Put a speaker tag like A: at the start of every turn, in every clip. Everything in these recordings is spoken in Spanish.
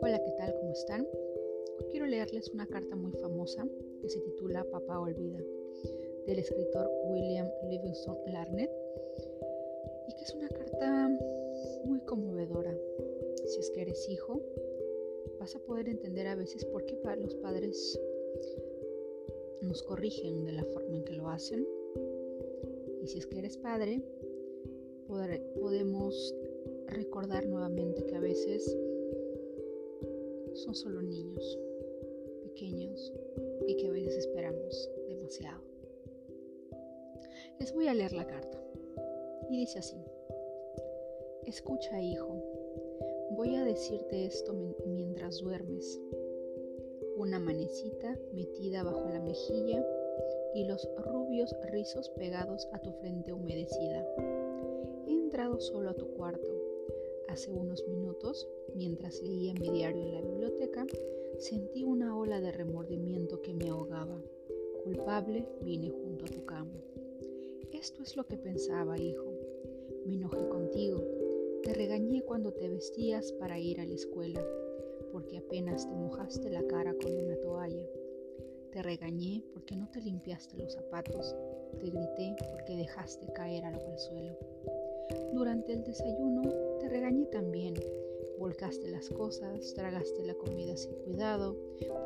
A: Hola, ¿qué tal? ¿Cómo están? Hoy quiero leerles una carta muy famosa que se titula Papá Olvida, del escritor William Livingston Larnett, y que es una carta muy conmovedora. Si es que eres hijo, vas a poder entender a veces por qué los padres nos corrigen de la forma en que lo hacen. Y si es que eres padre, podemos recordar nuevamente que a veces son solo niños pequeños y que a veces esperamos demasiado. Les voy a leer la carta y dice así, escucha hijo, voy a decirte esto mientras duermes. Una manecita metida bajo la mejilla y los rubios rizos pegados a tu frente humedecida. Entrado solo a tu cuarto. Hace unos minutos, mientras leía mi diario en la biblioteca, sentí una ola de remordimiento que me ahogaba. Culpable, vine junto a tu cama. Esto es lo que pensaba, hijo. Me enojé contigo. Te regañé cuando te vestías para ir a la escuela, porque apenas te mojaste la cara con una toalla. Te regañé porque no te limpiaste los zapatos. Te grité porque dejaste caer algo al suelo. Durante el desayuno te regañé también. Volcaste las cosas, tragaste la comida sin cuidado,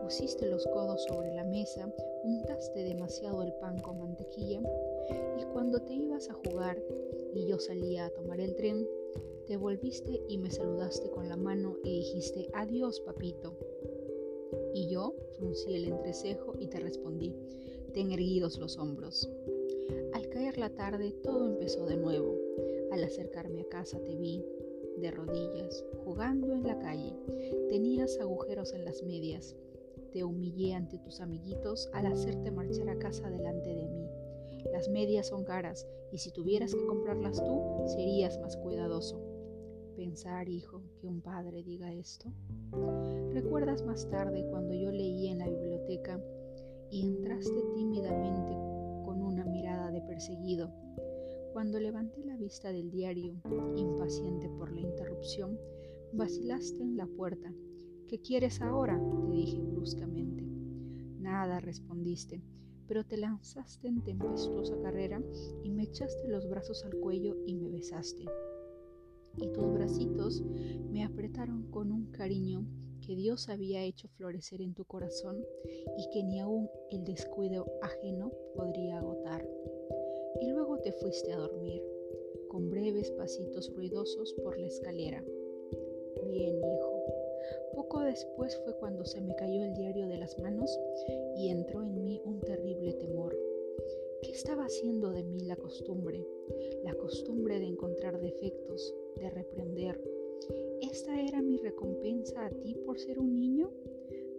A: pusiste los codos sobre la mesa, untaste demasiado el pan con mantequilla y cuando te ibas a jugar y yo salía a tomar el tren, te volviste y me saludaste con la mano y dijiste adiós papito. Y yo fruncí el entrecejo y te respondí, ten erguidos los hombros. Al caer la tarde todo empezó de nuevo. Al acercarme a casa te vi, de rodillas, jugando en la calle. Tenías agujeros en las medias. Te humillé ante tus amiguitos al hacerte marchar a casa delante de mí. Las medias son caras y si tuvieras que comprarlas tú, serías más cuidadoso. Pensar, hijo, que un padre diga esto. ¿Recuerdas más tarde cuando yo leía en la biblioteca y entraste tímidamente con una mirada de perseguido? Cuando levanté la vista del diario, impaciente por la interrupción, vacilaste en la puerta. ¿Qué quieres ahora? te dije bruscamente. Nada, respondiste, pero te lanzaste en tempestuosa carrera y me echaste los brazos al cuello y me besaste y tus bracitos me apretaron con un cariño que Dios había hecho florecer en tu corazón y que ni aun el descuido ajeno podría agotar. Te fuiste a dormir, con breves pasitos ruidosos por la escalera. Bien, hijo. Poco después fue cuando se me cayó el diario de las manos y entró en mí un terrible temor. ¿Qué estaba haciendo de mí la costumbre? La costumbre de encontrar defectos, de reprender. ¿Esta era mi recompensa a ti por ser un niño?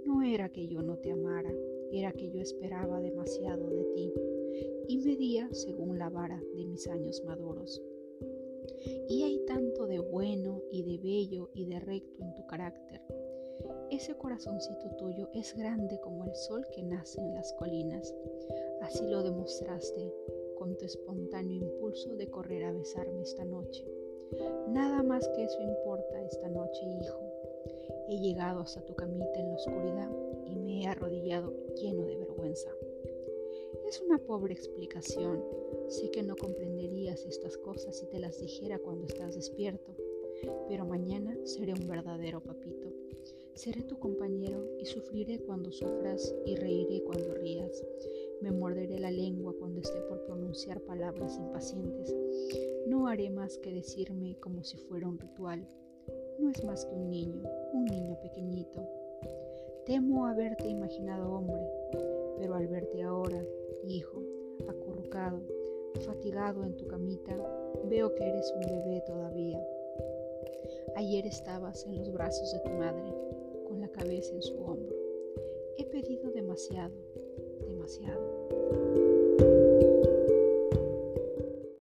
A: No era que yo no te amara, era que yo esperaba demasiado de ti y medía según la vara de mis años maduros. Y hay tanto de bueno y de bello y de recto en tu carácter. Ese corazoncito tuyo es grande como el sol que nace en las colinas. Así lo demostraste con tu espontáneo impulso de correr a besarme esta noche. Nada más que eso importa esta noche, hijo. He llegado hasta tu camita en la oscuridad y me he arrodillado lleno de vergüenza. Es una pobre explicación. Sé que no comprenderías estas cosas si te las dijera cuando estás despierto, pero mañana seré un verdadero papito. Seré tu compañero y sufriré cuando sufras y reiré cuando rías. Me morderé la lengua cuando esté por pronunciar palabras impacientes. No haré más que decirme como si fuera un ritual. No es más que un niño, un niño pequeñito. Temo haberte imaginado hombre, pero al verte ahora, hijo, acurrucado, fatigado en tu camita, veo que eres un bebé todavía. Ayer estabas en los brazos de tu madre, con la cabeza en su hombro. He pedido demasiado, demasiado.